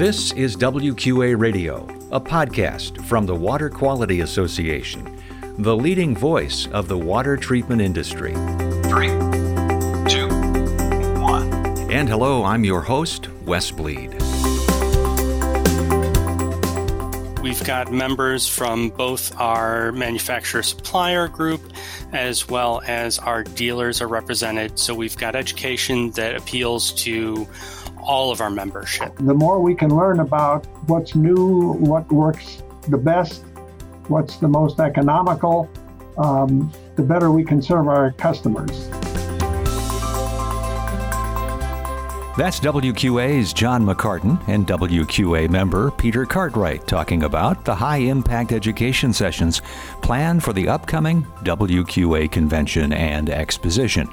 This is WQA Radio, a podcast from the Water Quality Association, the leading voice of the water treatment industry. Three, two, one. And hello, I'm your host, Wes Bleed. We've got members from both our manufacturer supplier group as well as our dealers are represented. So we've got education that appeals to all of our membership. The more we can learn about what's new, what works the best, what's the most economical, um, the better we can serve our customers. That's WQA's John McCartan and WQA member Peter Cartwright talking about the high impact education sessions planned for the upcoming WQA convention and exposition.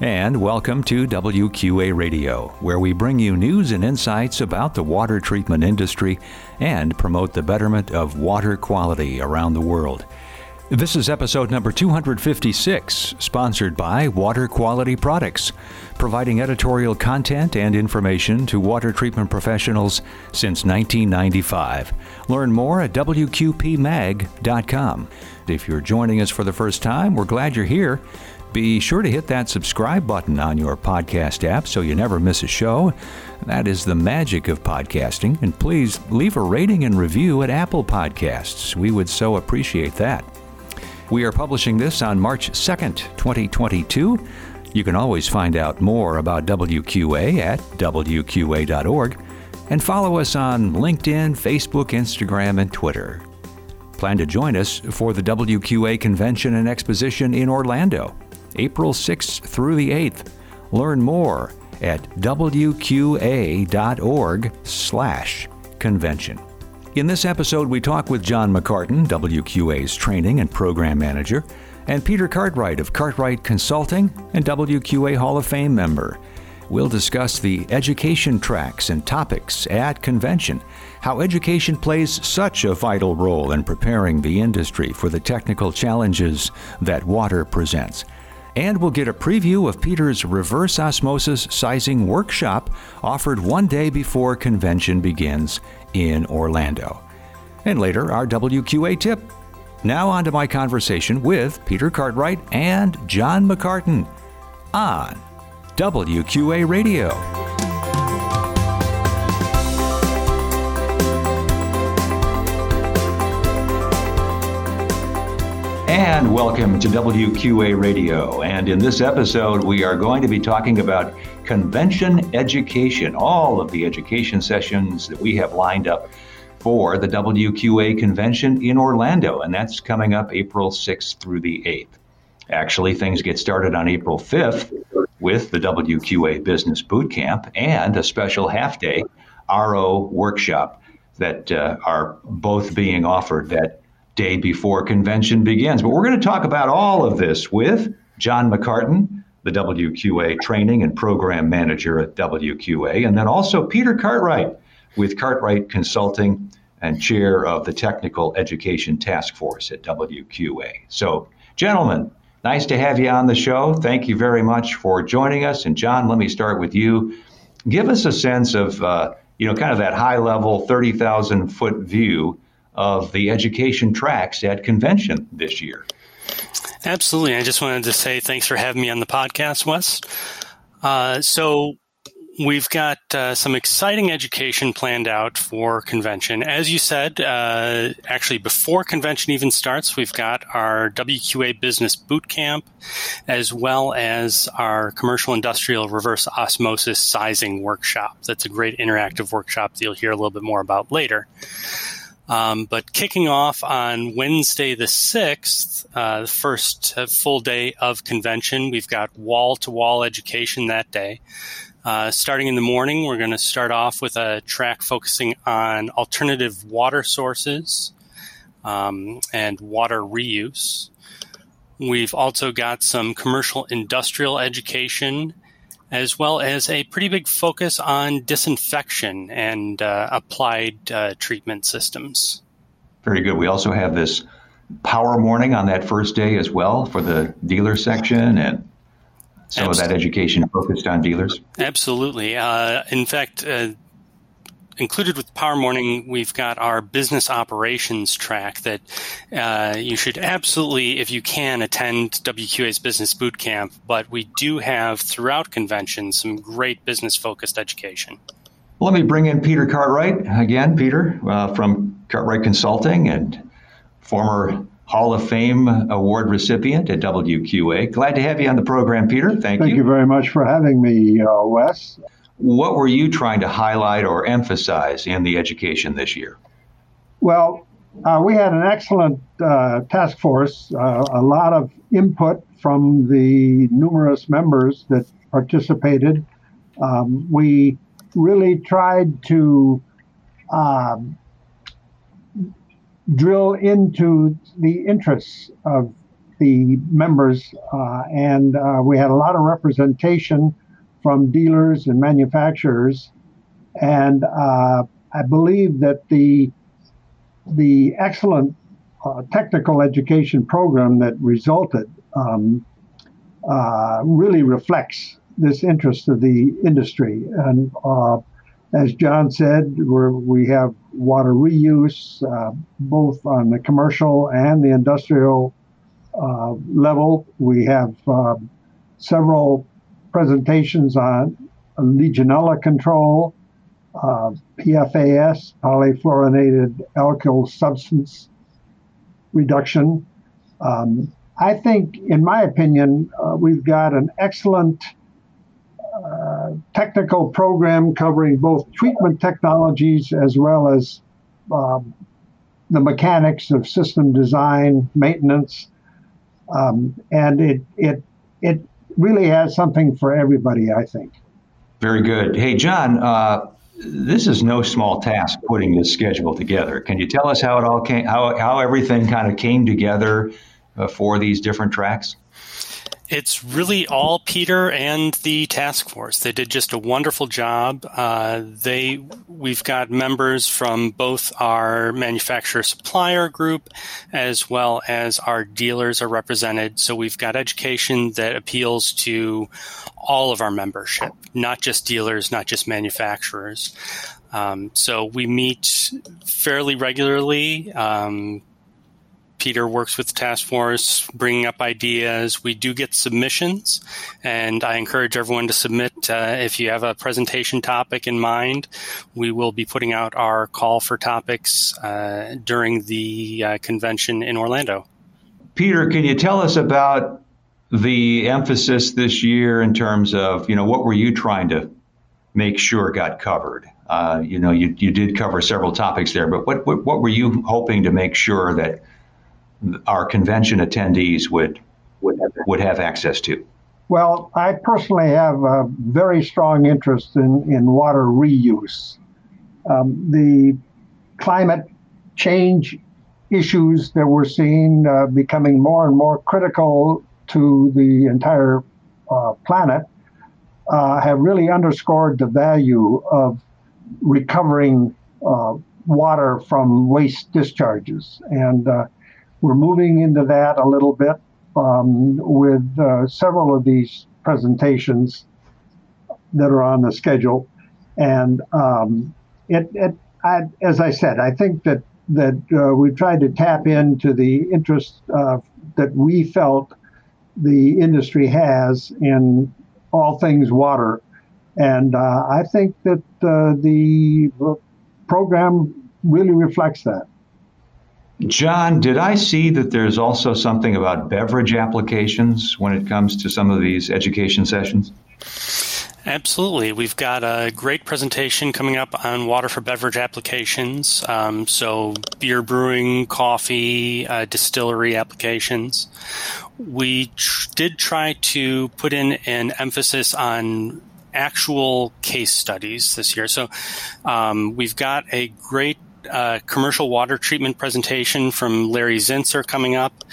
And welcome to WQA Radio, where we bring you news and insights about the water treatment industry and promote the betterment of water quality around the world. This is episode number 256, sponsored by Water Quality Products, providing editorial content and information to water treatment professionals since 1995. Learn more at WQPMag.com. If you're joining us for the first time, we're glad you're here. Be sure to hit that subscribe button on your podcast app so you never miss a show. That is the magic of podcasting. And please leave a rating and review at Apple Podcasts. We would so appreciate that. We are publishing this on March 2nd, 2022. You can always find out more about WQA at WQA.org and follow us on LinkedIn, Facebook, Instagram, and Twitter. Plan to join us for the WQA Convention and Exposition in Orlando. April 6th through the 8th. Learn more at wqa.org slash convention. In this episode, we talk with John McCartan, WQA's training and program manager, and Peter Cartwright of Cartwright Consulting and WQA Hall of Fame member. We'll discuss the education tracks and topics at convention, how education plays such a vital role in preparing the industry for the technical challenges that water presents and we'll get a preview of Peter's reverse osmosis sizing workshop offered one day before convention begins in Orlando. And later, our WQA tip. Now, on to my conversation with Peter Cartwright and John McCartan on WQA Radio. And welcome to WQA Radio. And in this episode, we are going to be talking about convention education, all of the education sessions that we have lined up for the WQA convention in Orlando. And that's coming up April 6th through the 8th. Actually, things get started on April 5th with the WQA Business Boot Camp and a special half day RO workshop that uh, are both being offered that day before convention begins. But we're going to talk about all of this with John McCartan, the WQA training and program manager at WQA, and then also Peter Cartwright with Cartwright Consulting and chair of the Technical Education Task Force at WQA. So, gentlemen, nice to have you on the show. Thank you very much for joining us. And John, let me start with you. Give us a sense of, uh, you know, kind of that high level, 30,000 foot view of the education tracks at convention this year. Absolutely. I just wanted to say thanks for having me on the podcast, Wes. Uh, so, we've got uh, some exciting education planned out for convention. As you said, uh, actually, before convention even starts, we've got our WQA Business Boot Camp, as well as our commercial industrial reverse osmosis sizing workshop. That's a great interactive workshop that you'll hear a little bit more about later. Um, but kicking off on Wednesday the 6th, uh, the first uh, full day of convention, we've got wall to wall education that day. Uh, starting in the morning, we're going to start off with a track focusing on alternative water sources um, and water reuse. We've also got some commercial industrial education as well as a pretty big focus on disinfection and uh, applied uh, treatment systems. Very good. We also have this power morning on that first day as well for the dealer section and some Absolutely. of that education focused on dealers. Absolutely. Uh, in fact, uh, included with Power Morning, we've got our business operations track that uh, you should absolutely, if you can, attend WQA's Business Bootcamp. But we do have throughout convention some great business focused education. Let me bring in Peter Cartwright again. Peter uh, from Cartwright Consulting and former Hall of Fame award recipient at WQA. Glad to have you on the program, Peter. Thank, Thank you. Thank you very much for having me, uh, Wes. What were you trying to highlight or emphasize in the education this year? Well, uh, we had an excellent uh, task force, uh, a lot of input from the numerous members that participated. Um, we really tried to um, drill into the interests of the members, uh, and uh, we had a lot of representation from dealers and manufacturers. And uh, I believe that the the excellent uh, technical education program that resulted um, uh, really reflects this interest of the industry. And uh, as John said, we have water reuse uh, both on the commercial and the industrial uh, level. We have several presentations on Legionella control, uh, PFAS, polyfluorinated alkyl substance reduction. Um, I think, in my opinion, uh, we've got an excellent uh, technical program covering both treatment technologies as well as um, the mechanics of system design, maintenance, um, and it it it really has something for everybody, I think. Very good. Hey, John, uh, this is no small task putting this schedule together. Can you tell us how it all came, how, how everything kind of came together uh, for these different tracks? It's really all Peter and the task force. They did just a wonderful job. Uh, they we've got members from both our manufacturer supplier group as well as our dealers are represented. So we've got education that appeals to all of our membership, not just dealers, not just manufacturers. Um, so we meet fairly regularly. Um, Peter works with task force, bringing up ideas. We do get submissions, and I encourage everyone to submit uh, if you have a presentation topic in mind. We will be putting out our call for topics uh, during the uh, convention in Orlando. Peter, can you tell us about the emphasis this year in terms of, you know, what were you trying to make sure got covered? Uh, you know, you, you did cover several topics there, but what, what, what were you hoping to make sure that our convention attendees would would have, would have access to? Well, I personally have a very strong interest in, in water reuse. Um, the climate change issues that we're seeing uh, becoming more and more critical to the entire uh, planet uh, have really underscored the value of recovering uh, water from waste discharges. And uh, we're moving into that a little bit um, with uh, several of these presentations that are on the schedule. And um, it, it I, as I said, I think that that uh, we tried to tap into the interest uh, that we felt the industry has in all things water, and uh, I think that uh, the program really reflects that. John, did I see that there's also something about beverage applications when it comes to some of these education sessions? Absolutely. We've got a great presentation coming up on water for beverage applications. Um, so, beer brewing, coffee, uh, distillery applications. We tr- did try to put in an emphasis on actual case studies this year. So, um, we've got a great uh, commercial water treatment presentation from Larry Zinser coming up.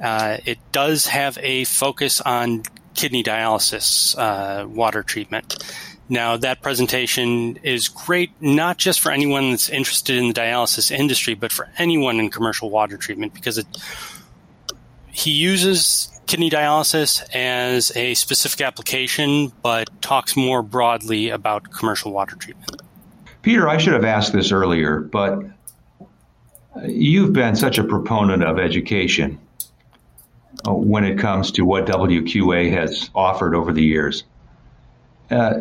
Uh, it does have a focus on kidney dialysis uh, water treatment. Now, that presentation is great not just for anyone that's interested in the dialysis industry, but for anyone in commercial water treatment because it, he uses kidney dialysis as a specific application, but talks more broadly about commercial water treatment. Peter, I should have asked this earlier, but you've been such a proponent of education uh, when it comes to what WQA has offered over the years. Uh,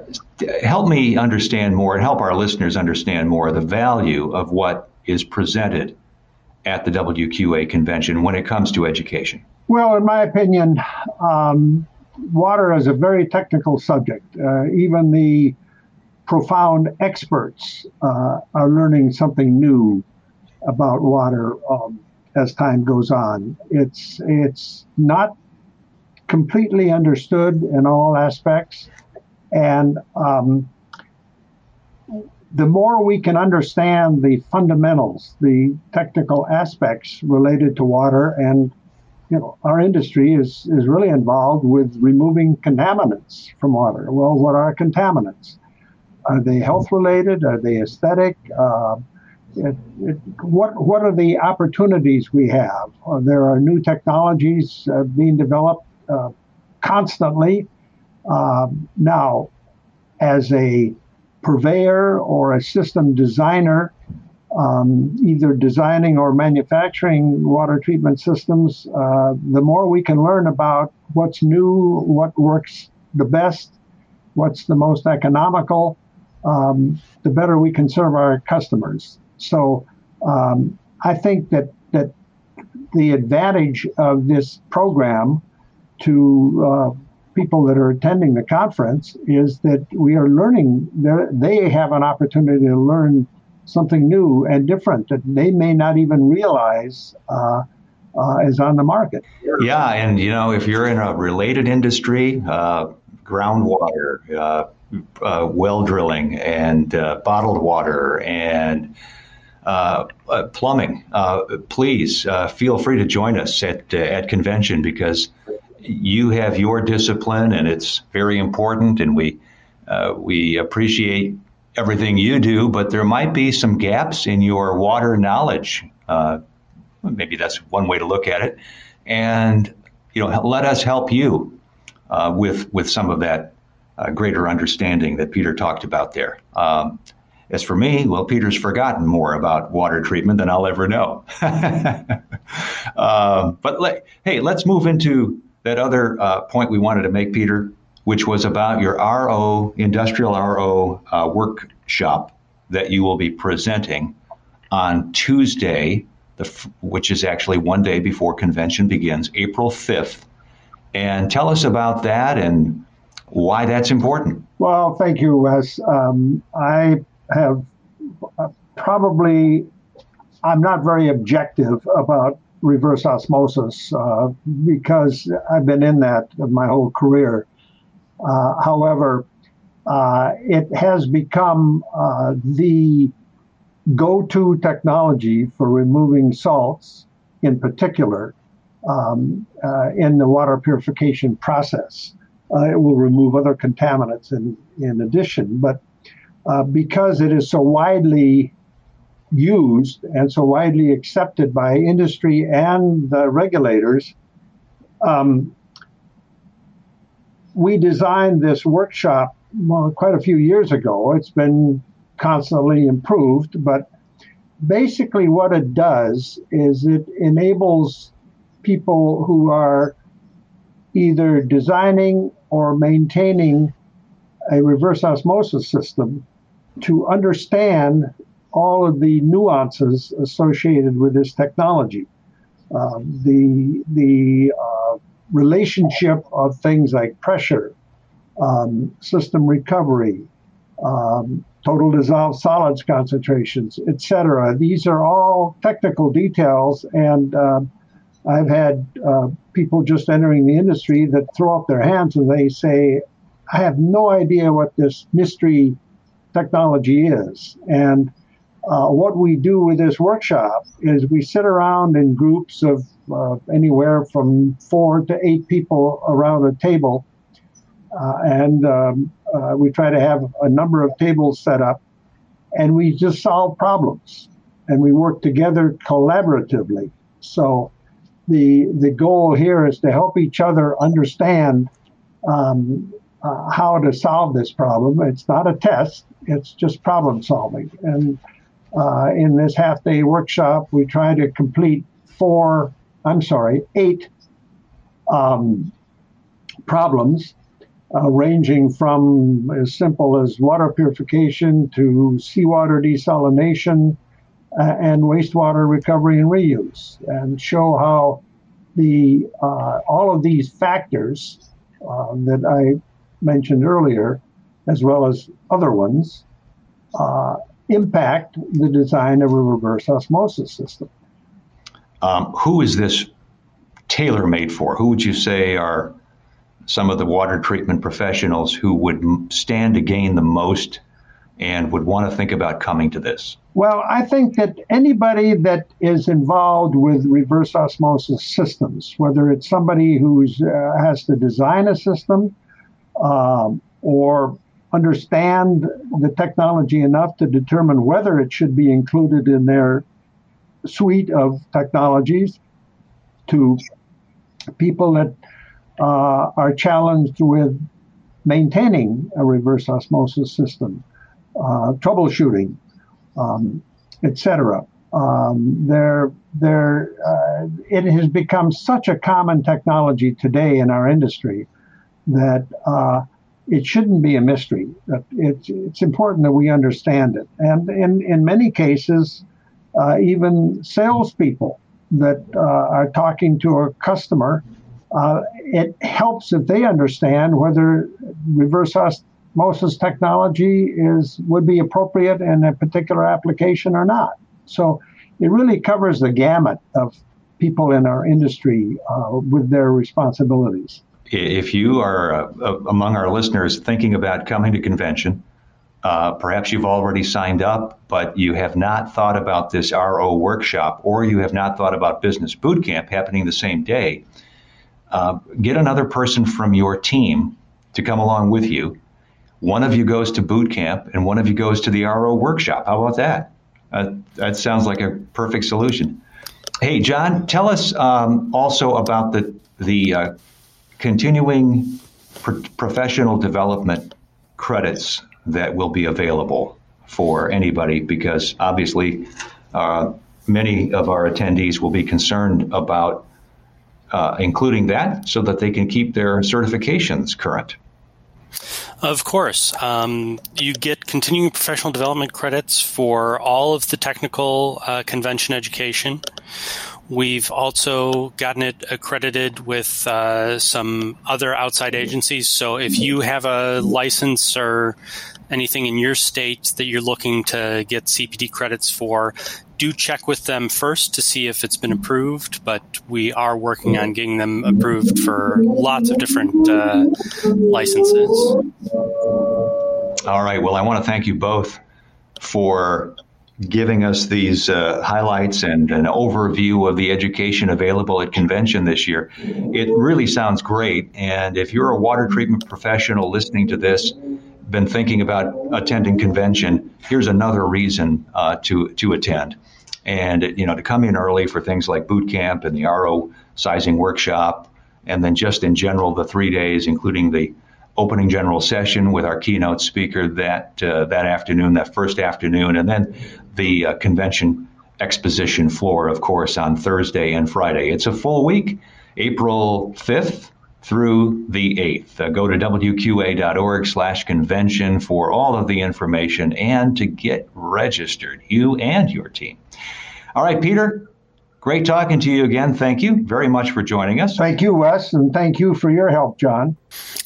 help me understand more and help our listeners understand more the value of what is presented at the WQA convention when it comes to education. Well, in my opinion, um, water is a very technical subject. Uh, even the profound experts uh, are learning something new about water um, as time goes on. It's it's not completely understood in all aspects, and um, the more we can understand the fundamentals, the technical aspects related to water, and you know, our industry is is really involved with removing contaminants from water. Well, what are contaminants? Are they health related? Are they aesthetic? Uh, it, it, what what are the opportunities we have? Uh, there are new technologies uh, being developed uh, constantly. Um, now, as a purveyor or a system designer, um, either designing or manufacturing water treatment systems, uh, the more we can learn about what's new, what works the best, what's the most economical, um, the better we can serve our customers. So um, I think that that the advantage of this program to uh, people that are attending the conference is that we are learning. They have an opportunity to learn something new and different that they may not even realize uh, uh, is on the market. Yeah, and you know, if you're in a related industry, uh, groundwater, uh, uh, well drilling, and uh, bottled water, and uh, uh, plumbing, uh, please feel free to join us at at convention because you have your discipline and it's very important, and we we appreciate everything you do, but there might be some gaps in your water knowledge. maybe that's one way to look at it, and you know, let us help you with with some of that greater understanding that Peter talked about there. Um, as for me, well, Peter's forgotten more about water treatment than I'll ever know. uh, but let, hey, let's move into that other uh, point we wanted to make, Peter, which was about your RO, industrial RO uh, workshop that you will be presenting on Tuesday, the, which is actually one day before convention begins, April 5th. And tell us about that and why that's important. Well, thank you, Wes. Um, I have uh, probably, I'm not very objective about reverse osmosis uh, because I've been in that my whole career. Uh, however, uh, it has become uh, the go to technology for removing salts, in particular, um, uh, in the water purification process. It will remove other contaminants in, in addition, but uh, because it is so widely used and so widely accepted by industry and the regulators, um, we designed this workshop well, quite a few years ago. It's been constantly improved, but basically, what it does is it enables people who are either designing or maintaining a reverse osmosis system to understand all of the nuances associated with this technology. Um, the the uh, relationship of things like pressure, um, system recovery, um, total dissolved solids concentrations, etc. These are all technical details, and uh, I've had uh, people just entering the industry that throw up their hands and they say, "I have no idea what this mystery technology is. And uh, what we do with this workshop is we sit around in groups of uh, anywhere from four to eight people around a table. Uh, and um, uh, we try to have a number of tables set up. And we just solve problems. And we work together collaboratively. So the, the goal here is to help each other understand um, uh, how to solve this problem. It's not a test, it's just problem solving. And uh, in this half day workshop, we try to complete four, I'm sorry, eight um, problems. Uh, ranging from as simple as water purification to seawater desalination uh, and wastewater recovery and reuse, and show how the uh, all of these factors uh, that I mentioned earlier, as well as other ones, uh, impact the design of a reverse osmosis system. Um, who is this tailor made for? Who would you say are some of the water treatment professionals who would stand to gain the most and would want to think about coming to this? Well, I think that anybody that is involved with reverse osmosis systems, whether it's somebody who uh, has to design a system um, or understand the technology enough to determine whether it should be included in their suite of technologies, to people that uh, are challenged with maintaining a reverse osmosis system, troubleshooting, um, etc. Um, there, there, uh, it has become such a common technology today in our industry that uh, it shouldn't be a mystery. It's, it's important that we understand it. And in, in many cases, uh, even salespeople that uh, are talking to a customer, uh, it helps if they understand whether reverse osmosis technology is would be appropriate in a particular application or not. So it really covers the gamut of people in our industry uh, with their responsibilities if you are uh, among our listeners thinking about coming to convention, uh, perhaps you've already signed up, but you have not thought about this RO workshop, or you have not thought about business boot camp happening the same day. Uh, get another person from your team to come along with you. One of you goes to boot camp, and one of you goes to the RO workshop. How about that? Uh, that sounds like a perfect solution. Hey, John, tell us um, also about the the uh, continuing pro- professional development credits that will be available for anybody because obviously uh, many of our attendees will be concerned about uh, including that so that they can keep their certifications current. Of course. Um, you get continuing professional development credits for all of the technical uh, convention education. We've also gotten it accredited with uh, some other outside agencies. So if you have a license or anything in your state that you're looking to get CPD credits for, do check with them first to see if it's been approved. But we are working on getting them approved for lots of different uh, licenses. All right. Well, I want to thank you both for giving us these uh, highlights and an overview of the education available at convention this year. It really sounds great. And if you're a water treatment professional listening to this, been thinking about attending convention, here's another reason uh, to to attend. And you know, to come in early for things like boot camp and the RO sizing workshop, and then just in general the three days, including the opening general session with our keynote speaker that uh, that afternoon, that first afternoon, and then the uh, convention exposition floor, of course, on Thursday and Friday. It's a full week, April 5th through the 8th. Uh, go to wqa.org slash convention for all of the information and to get registered, you and your team. All right, Peter, great talking to you again. Thank you very much for joining us. Thank you, Wes, and thank you for your help, John.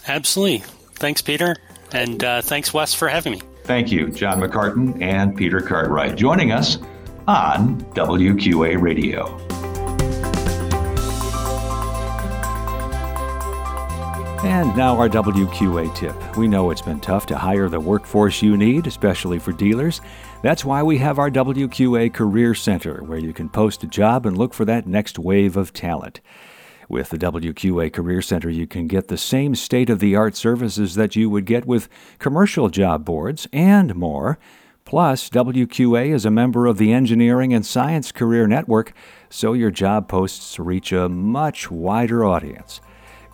Absolutely. Thanks, Peter. And uh, thanks, Wes, for having me. Thank you, John McCartan and Peter Cartwright, joining us on WQA Radio. And now our WQA tip. We know it's been tough to hire the workforce you need, especially for dealers. That's why we have our WQA Career Center, where you can post a job and look for that next wave of talent. With the WQA Career Center, you can get the same state of the art services that you would get with commercial job boards and more. Plus, WQA is a member of the Engineering and Science Career Network, so your job posts reach a much wider audience.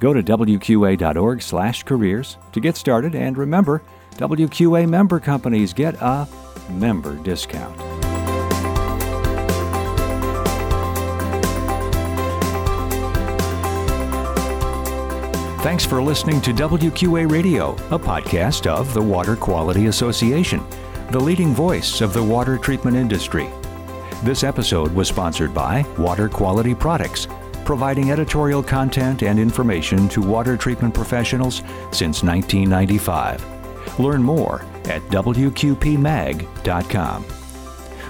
Go to wqa.org/careers to get started and remember, WQA member companies get a member discount. Thanks for listening to WQA Radio, a podcast of the Water Quality Association, the leading voice of the water treatment industry. This episode was sponsored by Water Quality Products, providing editorial content and information to water treatment professionals since 1995. Learn more at WQPMag.com.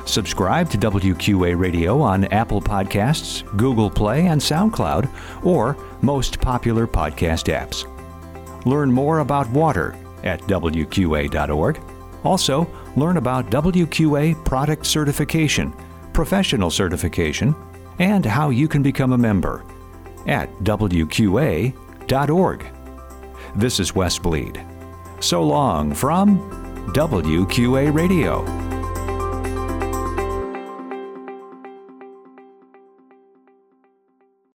Subscribe to WQA Radio on Apple Podcasts, Google Play, and SoundCloud, or most popular podcast apps. Learn more about water at WQA.org. Also, learn about WQA product certification, professional certification, and how you can become a member at WQA.org. This is Wes Bleed. So long from WQA Radio.